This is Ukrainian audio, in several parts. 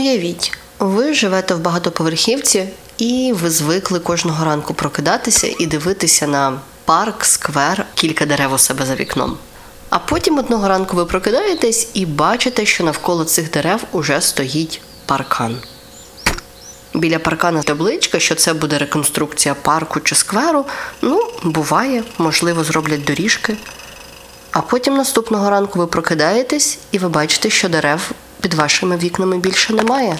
Уявіть, ви живете в багатоповерхівці, і ви звикли кожного ранку прокидатися і дивитися на парк, сквер, кілька дерев у себе за вікном. А потім одного ранку ви прокидаєтесь і бачите, що навколо цих дерев уже стоїть паркан. Біля паркана табличка, що це буде реконструкція парку чи скверу. Ну, буває, можливо, зроблять доріжки. А потім наступного ранку ви прокидаєтесь і ви бачите, що дерев під вашими вікнами більше немає.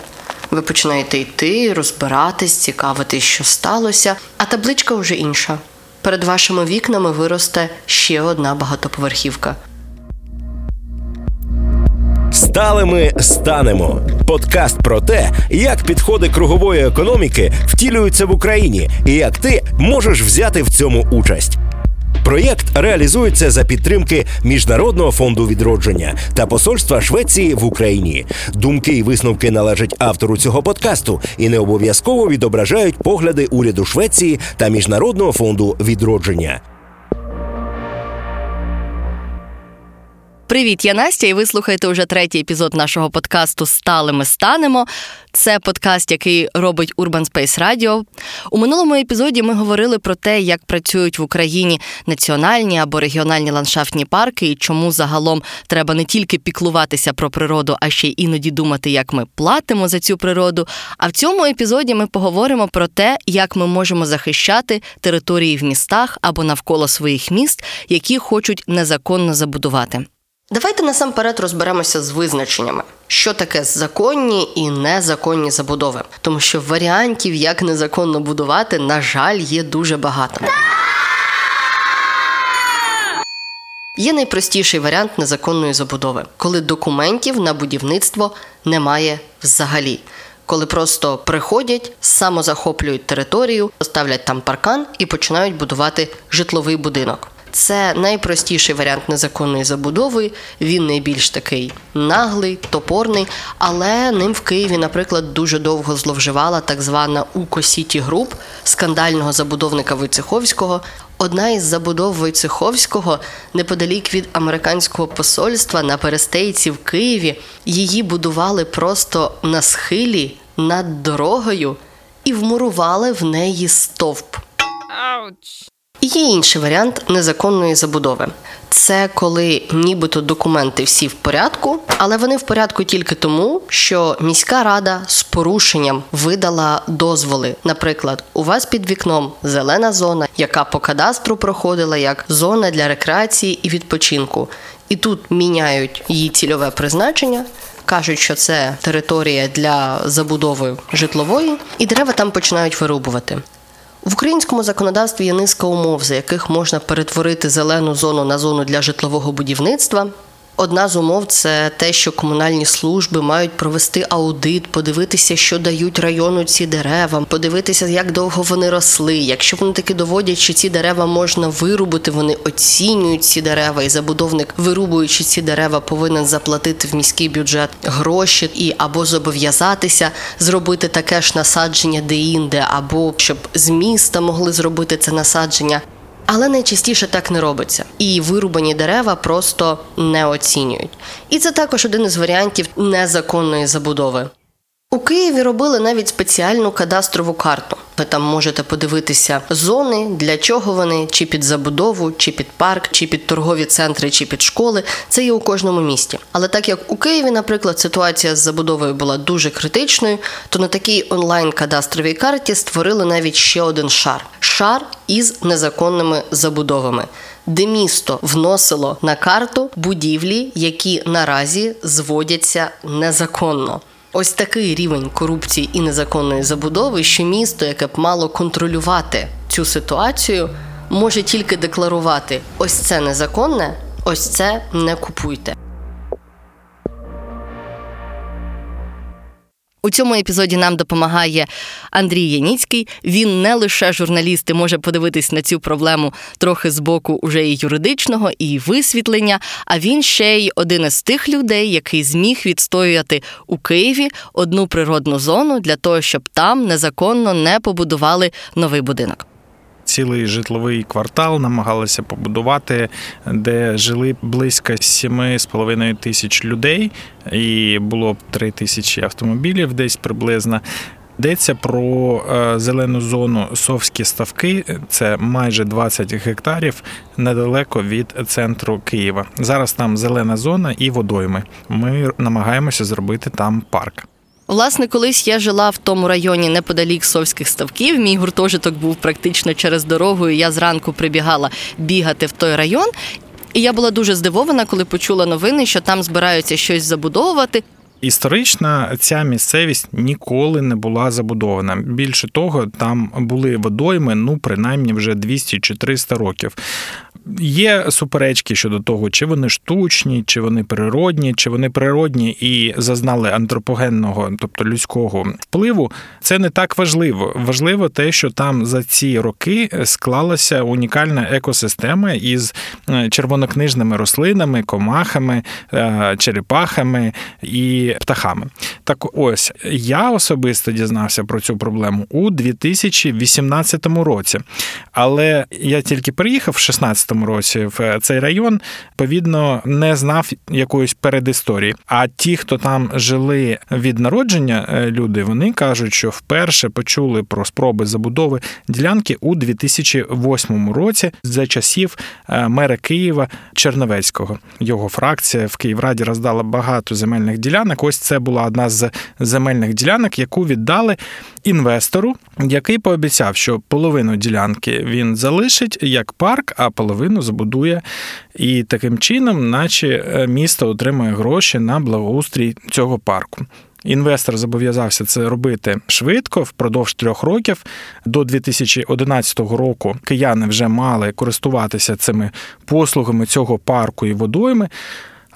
Ви починаєте йти, розбиратись, цікавитись, що сталося, а табличка вже інша. Перед вашими вікнами виросте ще одна багатоповерхівка. Сталими станемо. Подкаст про те, як підходи кругової економіки втілюються в Україні і як ти можеш взяти в цьому участь. Проєкт реалізується за підтримки Міжнародного фонду відродження та посольства Швеції в Україні. Думки і висновки належать автору цього подкасту і не обов'язково відображають погляди уряду Швеції та Міжнародного фонду відродження. Привіт, я Настя, і ви слухаєте уже третій епізод нашого подкасту Сталими станемо. Це подкаст, який робить Urban Space Radio. У минулому епізоді ми говорили про те, як працюють в Україні національні або регіональні ландшафтні парки, і чому загалом треба не тільки піклуватися про природу, а ще й іноді думати, як ми платимо за цю природу. А в цьому епізоді ми поговоримо про те, як ми можемо захищати території в містах або навколо своїх міст, які хочуть незаконно забудувати. Давайте насамперед розберемося з визначеннями, що таке законні і незаконні забудови, тому що варіантів, як незаконно будувати, на жаль, є дуже багато. Є найпростіший варіант незаконної забудови, коли документів на будівництво немає взагалі. Коли просто приходять, самозахоплюють територію, ставлять там паркан і починають будувати житловий будинок. Це найпростіший варіант незаконної забудови. Він найбільш такий наглий, топорний, але ним в Києві, наприклад, дуже довго зловживала так звана Уко Сіті Груп скандального забудовника Войцеховського. Одна із забудов Войцеховського неподалік від американського посольства на перестейці в Києві. Її будували просто на схилі над дорогою і вмурували в неї стовп. Ouch. Є інший варіант незаконної забудови. Це коли нібито документи всі в порядку, але вони в порядку тільки тому, що міська рада з порушенням видала дозволи. Наприклад, у вас під вікном зелена зона, яка по кадастру проходила як зона для рекреації і відпочинку. І тут міняють її цільове призначення. Кажуть, що це територія для забудови житлової, і дерева там починають вирубувати. В українському законодавстві є низка умов, за яких можна перетворити зелену зону на зону для житлового будівництва. Одна з умов це те, що комунальні служби мають провести аудит, подивитися, що дають району ці дерева, подивитися, як довго вони росли. Якщо вони таки доводять, що ці дерева можна вирубити, вони оцінюють ці дерева, і забудовник, вирубуючи ці дерева, повинен заплатити в міський бюджет гроші і або зобов'язатися зробити таке ж насадження де-інде, або щоб з міста могли зробити це насадження. Але найчастіше так не робиться, і вирубані дерева просто не оцінюють. І це також один із варіантів незаконної забудови. У Києві робили навіть спеціальну кадастрову карту. Ви там можете подивитися зони, для чого вони, чи під забудову, чи під парк, чи під торгові центри, чи під школи. Це є у кожному місті. Але так як у Києві, наприклад, ситуація з забудовою була дуже критичною, то на такій онлайн-кадастровій карті створили навіть ще один шар шар із незаконними забудовами. Де місто вносило на карту будівлі, які наразі зводяться незаконно. Ось такий рівень корупції і незаконної забудови, що місто, яке б мало контролювати цю ситуацію, може тільки декларувати: ось це незаконне, ось це не купуйте. У цьому епізоді нам допомагає Андрій Яніцький. Він не лише журналіст і може подивитись на цю проблему трохи з боку уже і юридичного, і висвітлення. А він ще й один із тих людей, який зміг відстоювати у Києві одну природну зону для того, щоб там незаконно не побудували новий будинок. Цілий житловий квартал намагалися побудувати, де жили близько 7,5 тисяч людей, і було б 3 тисячі автомобілів десь приблизно. Йдеться про е, зелену зону Совські ставки, це майже 20 гектарів недалеко від центру Києва. Зараз там зелена зона і водойми. Ми намагаємося зробити там парк. Власне, колись я жила в тому районі неподалік Совських ставків. Мій гуртожиток був практично через дорогу. і Я зранку прибігала бігати в той район. І я була дуже здивована, коли почула новини, що там збираються щось забудовувати. Історична ця місцевість ніколи не була забудована. Більше того, там були водойми, ну принаймні вже 200 чи 300 років. Є суперечки щодо того, чи вони штучні, чи вони природні, чи вони природні і зазнали антропогенного, тобто людського впливу. Це не так важливо. Важливо те, що там за ці роки склалася унікальна екосистема із е, червонокнижними рослинами, комахами, е, черепахами і птахами. Так ось я особисто дізнався про цю проблему у 2018 році, але я тільки приїхав в 16 році в цей район, відповідно, не знав якоїсь передісторії. А ті, хто там жили від народження, е, люди, вони кажуть, що вперше почули про спроби забудови ділянки у 2008 році за часів е, мера Києва Черновецького. Його фракція в Київраді роздала багато земельних ділянок. Ось це була одна з земельних ділянок, яку віддали інвестору, який пообіцяв, що половину ділянки він залишить як парк, а половину забудує. І таким чином, наче е, місто отримує гроші на благоустрій цього парку. Інвестор зобов'язався це робити швидко впродовж трьох років. До 2011 року кияни вже мали користуватися цими послугами цього парку і водойми.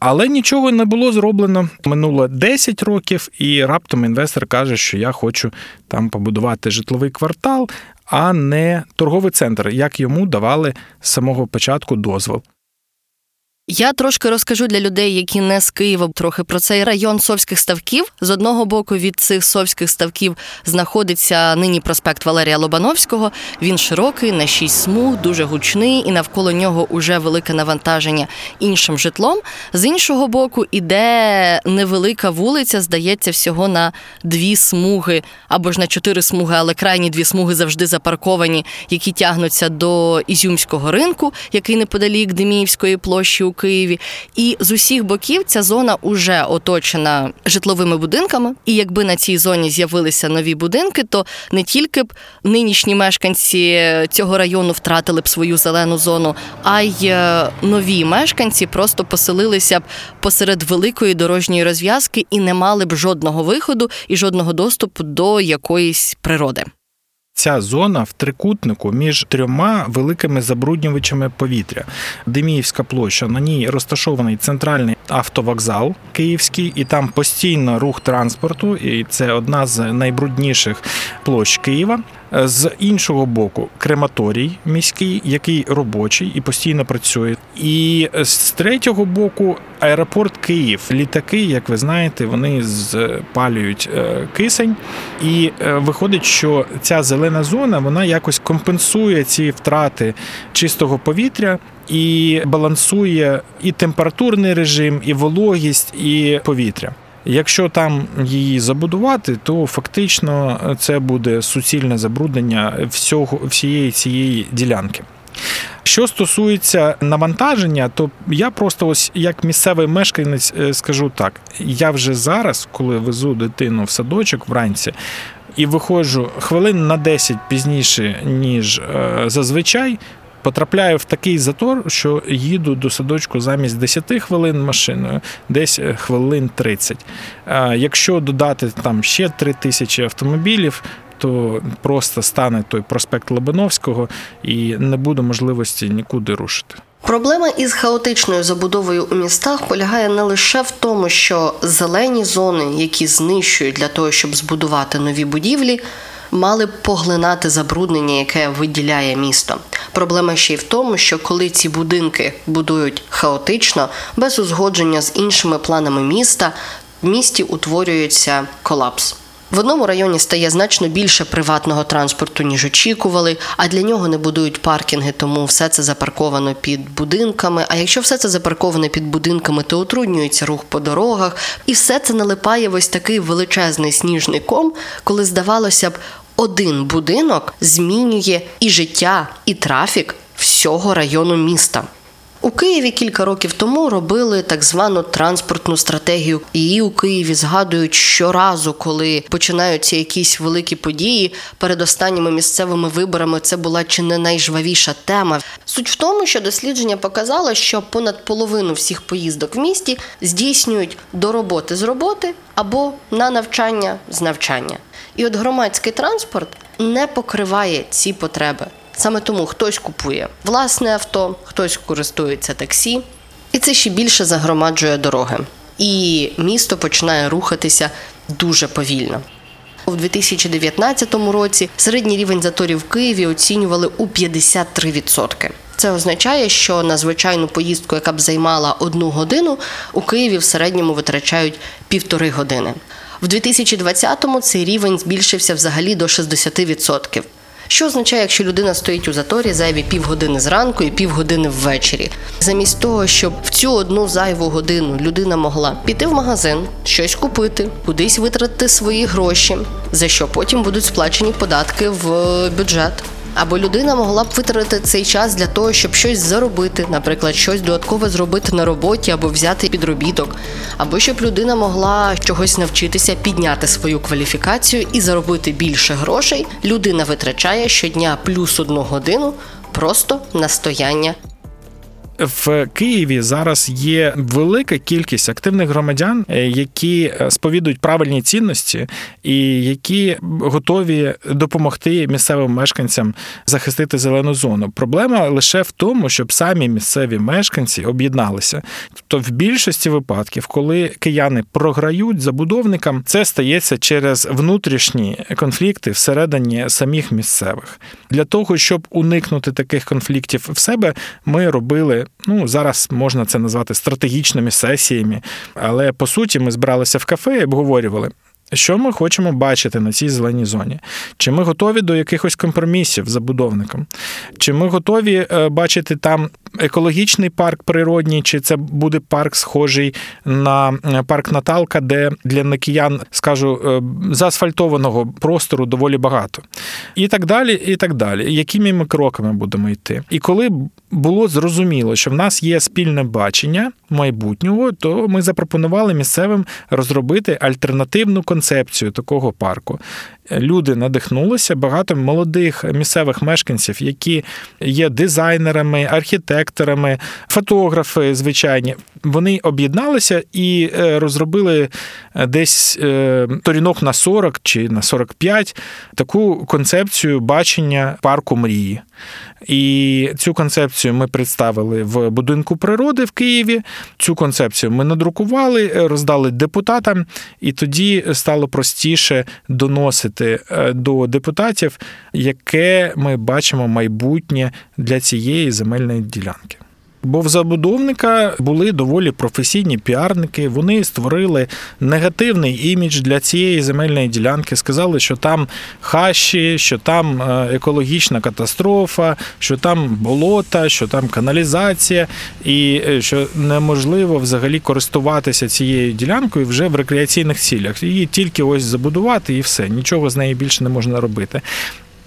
Але нічого не було зроблено. Минуло 10 років, і раптом інвестор каже, що я хочу там побудувати житловий квартал, а не торговий центр, як йому давали з самого початку дозвол. Я трошки розкажу для людей, які не з Києва, трохи про цей район Совських ставків. З одного боку від цих совських ставків знаходиться нині проспект Валерія Лобановського. Він широкий, на шість смуг, дуже гучний, і навколо нього уже велике навантаження іншим житлом. З іншого боку, іде невелика вулиця, здається, всього на дві смуги або ж на чотири смуги, але крайні дві смуги завжди запарковані, які тягнуться до Ізюмського ринку, який неподалік Деміївської площі. Києві. І з усіх боків ця зона вже оточена житловими будинками. І якби на цій зоні з'явилися нові будинки, то не тільки б нинішні мешканці цього району втратили б свою зелену зону, а й е, нові мешканці просто поселилися б посеред великої дорожньої розв'язки і не мали б жодного виходу і жодного доступу до якоїсь природи. Ця зона в трикутнику між трьома великими забруднювачами повітря. Деміївська площа на ній розташований центральний автовокзал київський, і там постійно рух транспорту. І це одна з найбрудніших площ Києва. З іншого боку, крематорій міський, який робочий і постійно працює. І з третього боку, аеропорт Київ. Літаки, як ви знаєте, вони спалюють е, кисень, і е, виходить, що ця зелена зона вона якось компенсує ці втрати чистого повітря. І балансує і температурний режим, і вологість, і повітря. Якщо там її забудувати, то фактично це буде суцільне забруднення всього всієї цієї ділянки. Що стосується навантаження, то я просто ось як місцевий мешканець е, скажу так: я вже зараз, коли везу дитину в садочок вранці. І виходжу хвилин на 10 пізніше, ніж е, зазвичай, потрапляю в такий затор, що їду до садочку замість 10 хвилин машиною, десь е, хвилин 30. Якщо додати там ще 3 тисячі автомобілів, то просто стане той проспект Лобановського і не буде можливості нікуди рушити. Проблема із хаотичною забудовою у містах полягає не лише в тому, що зелені зони, які знищують для того, щоб збудувати нові будівлі, мали б поглинати забруднення, яке виділяє місто. Проблема ще й в тому, що коли ці будинки будують хаотично, без узгодження з іншими планами міста, в місті утворюється колапс. В одному районі стає значно більше приватного транспорту, ніж очікували, а для нього не будують паркінги, тому все це запарковано під будинками. А якщо все це запарковане під будинками, то утруднюється рух по дорогах, і все це налипає в ось такий величезний сніжний ком, коли здавалося б, один будинок змінює і життя, і трафік всього району міста. У Києві кілька років тому робили так звану транспортну стратегію. Її у Києві згадують щоразу, коли починаються якісь великі події. Перед останніми місцевими виборами це була чи не найжвавіша тема. Суть в тому, що дослідження показало, що понад половину всіх поїздок в місті здійснюють до роботи з роботи або на навчання з навчання. І от громадський транспорт не покриває ці потреби. Саме тому хтось купує власне авто, хтось користується таксі, і це ще більше загромаджує дороги. І місто починає рухатися дуже повільно. У 2019 році середній рівень заторів в Києві оцінювали у 53%. Це означає, що на звичайну поїздку, яка б займала одну годину, у Києві в середньому витрачають півтори години. В 2020-му цей рівень збільшився взагалі до 60%. Що означає, якщо людина стоїть у заторі зайві півгодини зранку і півгодини ввечері, замість того, щоб в цю одну зайву годину людина могла піти в магазин, щось купити, кудись витратити свої гроші, за що потім будуть сплачені податки в бюджет. Або людина могла б витратити цей час для того, щоб щось заробити, наприклад, щось додаткове зробити на роботі або взяти підробіток, або щоб людина могла чогось навчитися, підняти свою кваліфікацію і заробити більше грошей. Людина витрачає щодня плюс одну годину просто на стояння в Києві зараз є велика кількість активних громадян, е, які е, сповідують правильні цінності і які готові допомогти місцевим мешканцям захистити зелену зону. Проблема лише в тому, щоб самі місцеві мешканці об'єдналися. Тобто, в більшості випадків, коли кияни програють забудовникам, це стається через внутрішні конфлікти всередині самих місцевих. Для того щоб уникнути таких конфліктів в себе, ми робили ну зараз можна це назвати стратегічними сесіями, але по суті ми збиралися в кафе і обговорювали. Що ми хочемо бачити на цій зеленій зоні? Чи ми готові до якихось компромісів з забудовником? Чи ми готові е, бачити там екологічний парк природній, чи це буде парк схожий на е, парк Наталка, де для накиян, скажу, е, заасфальтованого простору доволі багато? І так далі, і так далі. Якими ми кроками будемо йти? І коли було зрозуміло, що в нас є спільне бачення майбутнього, то ми запропонували місцевим розробити альтернативну концепцію такого парку. Люди надихнулися, багато молодих місцевих мешканців, які є дизайнерами, архітекторами, фотографи звичайні. Вони об'єдналися і е, розробили е, десь е, торінок на 40 чи на 45 таку концепцію бачення парку мрії. І цю концепцію ми представили в будинку природи в Києві. Цю концепцію ми надрукували, роздали депутатам, і тоді стало простіше доносити до депутатів, яке ми бачимо майбутнє для цієї земельної ділянки. Бо в забудовника були доволі професійні піарники. Вони створили негативний імідж для цієї земельної ділянки. Сказали, що там хащі, що там е, екологічна катастрофа, що там болота, що там каналізація, і е, що неможливо взагалі користуватися цією ділянкою вже в рекреаційних цілях. Її тільки ось забудувати і все. Нічого з неї більше не можна робити.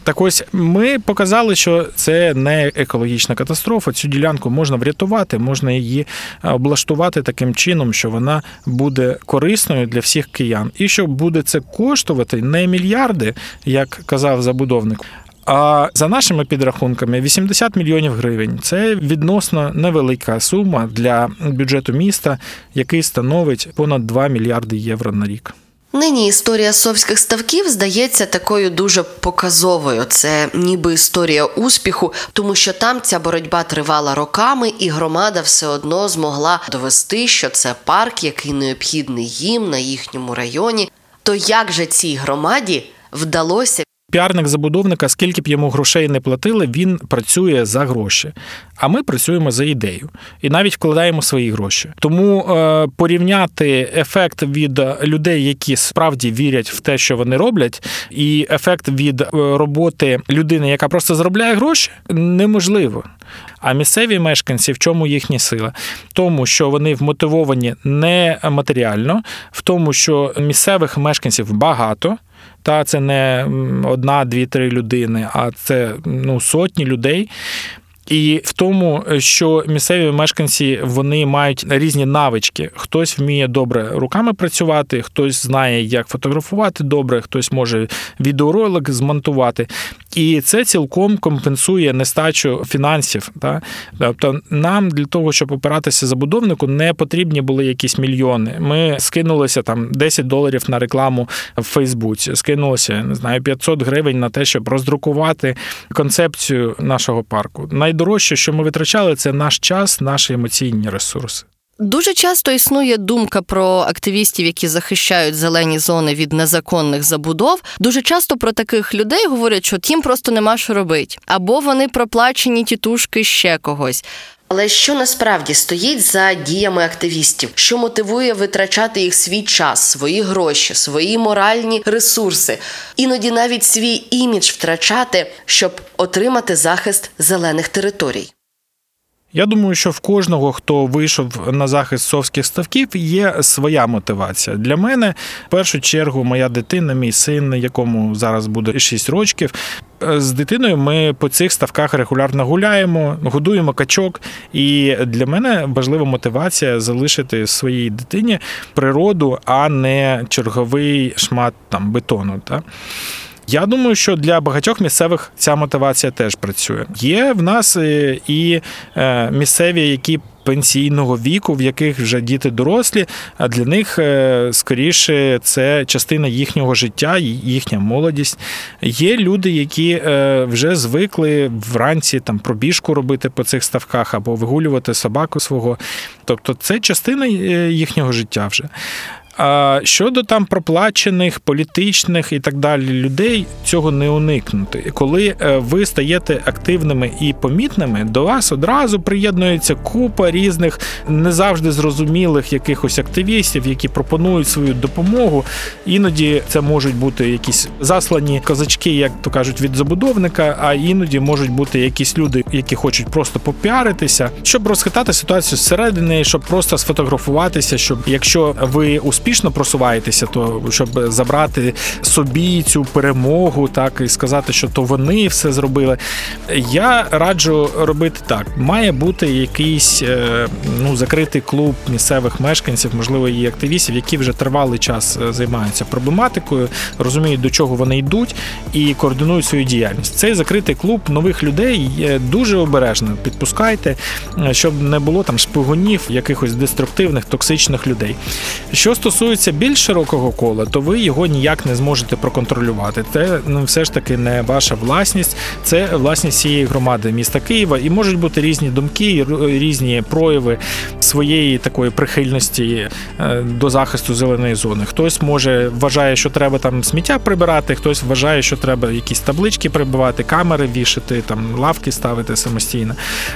Так ось ми показали, що це не екологічна катастрофа. Цю ділянку можна врятувати, можна її е, облаштувати таким чином, що вона буде корисною для всіх киян, і що буде це коштувати не мільярди, як казав забудовник. А за нашими підрахунками 80 мільйонів гривень це відносно невелика сума для бюджету міста, який становить понад 2 мільярди євро на рік. Нині історія совських ставків здається такою дуже показовою. Це ніби історія успіху, тому що там ця боротьба тривала роками, і громада все одно змогла довести, що це парк, який необхідний їм на їхньому районі. То як же цій громаді вдалося Піарник забудовника, скільки б йому грошей не платили, він працює за гроші. А ми працюємо за ідею і навіть вкладаємо свої гроші. Тому е, порівняти ефект від людей, які справді вірять в те, що вони роблять, і ефект від е, роботи людини, яка просто заробляє гроші, неможливо. А місцеві мешканці, в чому їхня сила? В тому, що вони вмотивовані не матеріально, в тому, що місцевих мешканців багато. Та це не одна, дві, три людини, а це ну, сотні людей. І в тому, що місцеві мешканці вони мають різні навички. Хтось вміє добре руками працювати, хтось знає, як фотографувати добре, хтось може відеоролик змонтувати. І це цілком компенсує нестачу фінансів. Так? Тобто, нам для того, щоб опиратися забудовнику, не потрібні були якісь мільйони. Ми скинулися там 10 доларів на рекламу в Фейсбуці, скинулося не знаю 500 гривень на те, щоб роздрукувати концепцію нашого парку найдорожче, що ми витрачали, це наш час, наші емоційні ресурси. Дуже часто існує думка про активістів, які захищають зелені зони від незаконних забудов. Дуже часто про таких людей говорять, що їм просто нема що робити, або вони проплачені тітушки ще когось. Але що насправді стоїть за діями активістів, що мотивує витрачати їх свій час, свої гроші, свої моральні ресурси, іноді навіть свій імідж втрачати, щоб отримати захист зелених територій? Я думаю, що в кожного, хто вийшов на захист совських ставків, є своя мотивація. Для мене в першу чергу моя дитина, мій син, якому зараз буде 6 років. З дитиною ми по цих ставках регулярно гуляємо, годуємо качок. І для мене важлива мотивація залишити своїй дитині природу, а не черговий шмат там бетону. Так? Я думаю, що для багатьох місцевих ця мотивація теж працює. Є в нас е, і е, місцеві, які пенсійного віку, в яких вже діти дорослі, а для них е, скоріше це частина їхнього життя, їхня молодість. Є люди, які вже звикли вранці там пробіжку робити по цих ставках або вигулювати собаку свого. Тобто це частина їхнього життя вже. Щодо там проплачених політичних і так далі людей, цього не уникнути. Коли е, ви стаєте активними і помітними, до вас одразу приєднується купа різних не завжди зрозумілих якихось активістів, які пропонують свою допомогу. Іноді це можуть бути якісь заслані козачки, як то кажуть, від забудовника. А іноді можуть бути якісь люди, які хочуть просто попіаритися, щоб розхитати ситуацію зсередини, щоб просто сфотографуватися, щоб якщо ви успішні успішно просуваєтеся, то щоб забрати собі цю перемогу, так і сказати, що то вони все зробили. Я раджу робити так: має бути якийсь е, ну закритий клуб місцевих мешканців, можливо, і активістів, які вже тривалий час е, займаються проблематикою, розуміють, до чого вони йдуть, і координують свою діяльність. Цей закритий клуб нових людей дуже обережно підпускайте, е, щоб не було там шпигунів, якихось деструктивних, токсичних людей. Що стосується стосується більш широкого кола, то ви його ніяк не зможете проконтролювати. Це ну, все ж таки не ваша власність, це власність цієї громади міста Києва. І можуть бути різні думки, різні прояви своєї такої прихильності е, до захисту зеленої зони. Хтось може вважає, що треба там сміття прибирати, хтось вважає, що треба якісь таблички прибивати, камери вішати, там лавки ставити самостійно.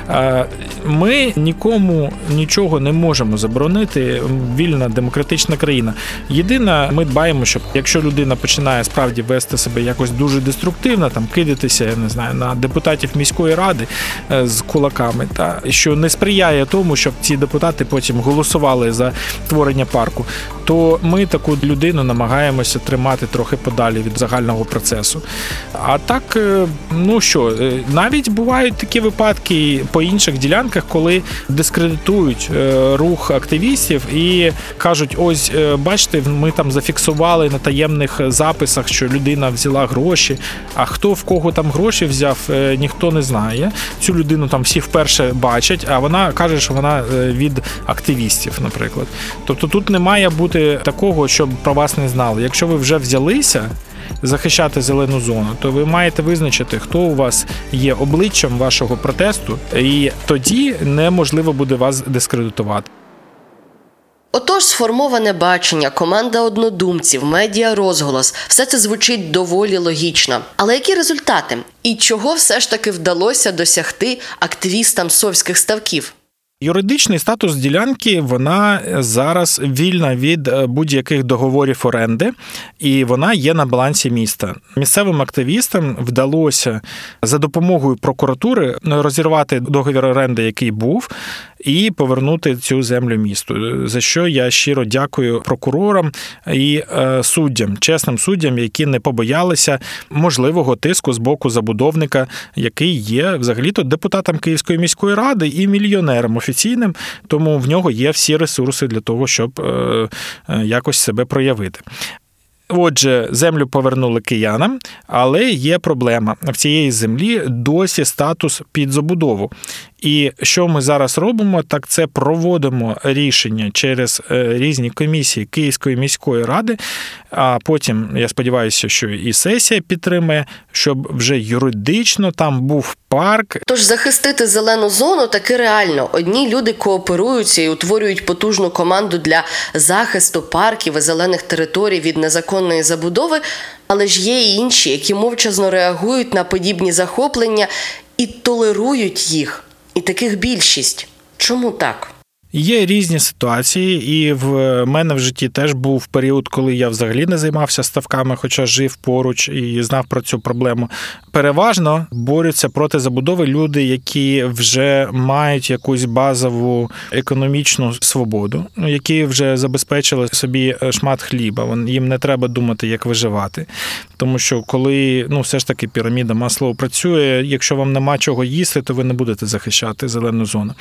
Е, ми нікому нічого не можемо заборонити. Вільна демократична країна. Україна. Єдине, ми дбаємо, щоб якщо людина починає справді вести себе якось дуже деструктивно, там кидатися, я не знаю, на депутатів міської ради е, з кулаками, та що не сприяє тому, щоб ці депутати потім голосували за творення парку, то ми таку людину намагаємося тримати трохи подалі від загального процесу. А так, е, ну що, е, навіть бувають такі випадки по інших ділянках, коли дискредитують рух активістів і кажуть, ось бачите, ми там зафіксували на таємних записах, що людина взяла гроші. А хто в кого там гроші взяв, е, ніхто не знає. Цю людину там всі вперше бачать, а вона каже, що вона е, від активістів, наприклад. Тобто тут не має бути такого, щоб про вас не знали. Якщо ви вже взялися. Захищати зелену зону, то ви маєте визначити, хто у вас є обличчям вашого протесту, і тоді неможливо буде вас дискредитувати. Отож, сформоване бачення, команда однодумців, медіа розголос все це звучить доволі логічно. Але які результати? І чого все ж таки вдалося досягти активістам совських ставків? Юридичний статус ділянки вона зараз вільна від е, будь-яких договорів оренди, і вона є на балансі міста. Місцевим активістам вдалося за допомогою прокуратури розірвати договір оренди, який був, і повернути цю землю місту. За що я щиро дякую прокурорам і е, суддям, чесним суддям, які не побоялися можливого тиску з боку забудовника, який є взагалі-то депутатом Київської міської ради і мільйонером офіційним, тому в нього є всі ресурси для того, щоб е, е, якось себе проявити. Отже, землю повернули киянам, але є проблема в цієї землі досі статус під забудову. І що ми зараз робимо, так це проводимо рішення через е, різні комісії Київської міської ради. А потім я сподіваюся, що і сесія підтримає, щоб вже юридично там був парк. Тож захистити зелену зону таки реально. Одні люди кооперуються і утворюють потужну команду для захисту парків і зелених територій від незаконної забудови. Але ж є і інші, які мовчазно реагують на подібні захоплення і толерують їх. І таких більшість. Чому так? Є різні ситуації, і в мене в житті теж був період, коли я взагалі не займався ставками, хоча жив поруч і знав про цю проблему. Переважно борються проти забудови люди, які вже мають якусь базову економічну свободу, які вже забезпечили собі шмат хліба. їм не треба думати, як виживати. Тому що коли ну все ж таки піраміда масло працює, якщо вам нема чого їсти, то ви не будете захищати зелену зону.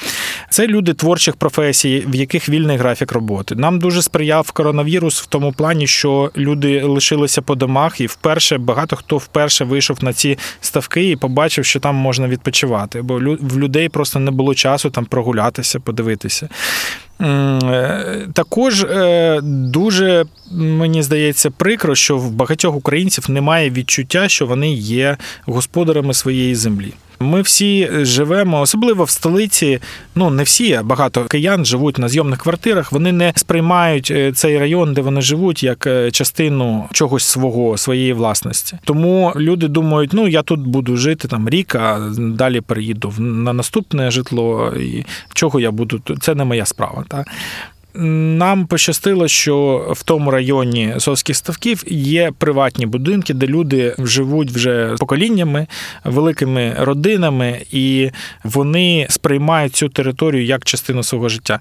Це люди творчих професій, в яких вільний графік роботи. Нам дуже сприяв коронавірус в тому плані, що люди лишилися по домах, і вперше багато хто вперше вийшов на ці ставки і побачив, що там можна відпочивати, бо в людей просто не було часу там прогулятися, подивитися. Е, також е, дуже мені здається прикро, що в багатьох українців немає відчуття, що вони є господарами своєї землі. Ми всі живемо, особливо в столиці. Ну не всі, а багато киян живуть на зйомних квартирах. Вони не сприймають е, цей район, де вони живуть, як е, частину чогось свого, своєї власності. Тому люди думають, ну я тут буду жити там рік, а далі переїду на наступне житло. І чого я буду Це не моя справа. Та нам пощастило, що в тому районі Совських ставків є приватні будинки, де люди живуть вже поколіннями, великими родинами, і вони сприймають цю територію як частину свого життя.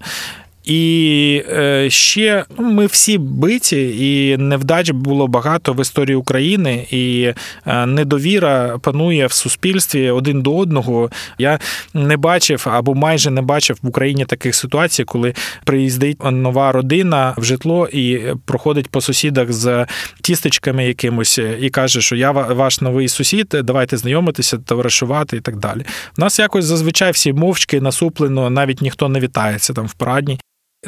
І е, ще ну, ми всі биті, і невдач було багато в історії України, і е, недовіра панує в суспільстві один до одного. Я не бачив або майже не бачив в Україні таких ситуацій, коли приїздить нова родина в житло і проходить по сусідах з тістечками якимось, і каже, що я ваш новий сусід, давайте знайомитися, товаришувати і так далі. У нас якось зазвичай всі мовчки насуплено, навіть ніхто не вітається там в парадні.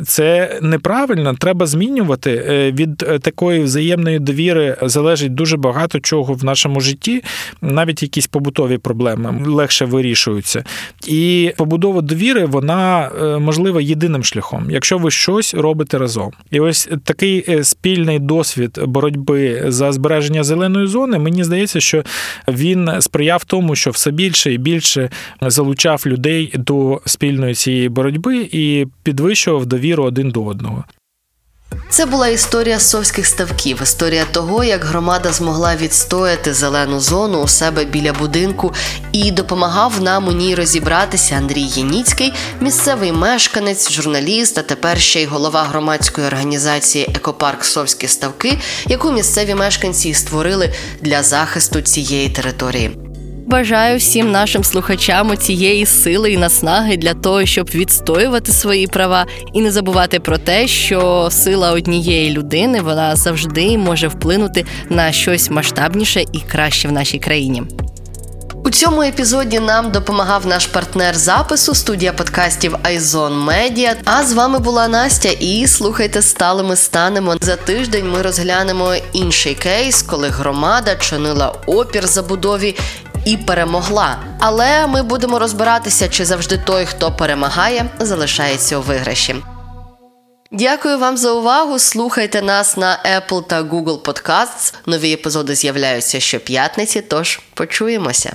Це неправильно, треба змінювати. Е, від е, такої взаємної довіри залежить дуже багато чого в нашому житті, навіть якісь побутові проблеми легше вирішуються. І побудова довіри вона е, можлива єдиним шляхом, якщо ви щось робите разом. І ось такий спільний досвід боротьби за збереження зеленої зони. Мені здається, що він сприяв тому, що все більше і більше залучав людей до спільної цієї боротьби і підвищував довіру довіру один до одного. Це була історія совських ставків, історія того, як громада змогла відстояти зелену зону у себе біля будинку і допомагав нам у ній розібратися Андрій Яніцький, місцевий мешканець, журналіст, а тепер ще й голова громадської організації Екопарк Совські ставки, яку місцеві мешканці створили для захисту цієї території. Бажаю всім нашим слухачам цієї сили і наснаги для того, щоб відстоювати свої права і не забувати про те, що сила однієї людини вона завжди може вплинути на щось масштабніше і краще в нашій країні. У цьому епізоді нам допомагав наш партнер запису студія подкастів Айзон Медіа. А з вами була Настя. І слухайте, стали ми станемо. За тиждень ми розглянемо інший кейс, коли громада чинила опір забудові і перемогла. Але ми будемо розбиратися, чи завжди той, хто перемагає, залишається у виграші. Дякую вам за увагу. Слухайте нас на Apple та Google Podcasts. Нові епізоди з'являються щоп'ятниці, тож почуємося.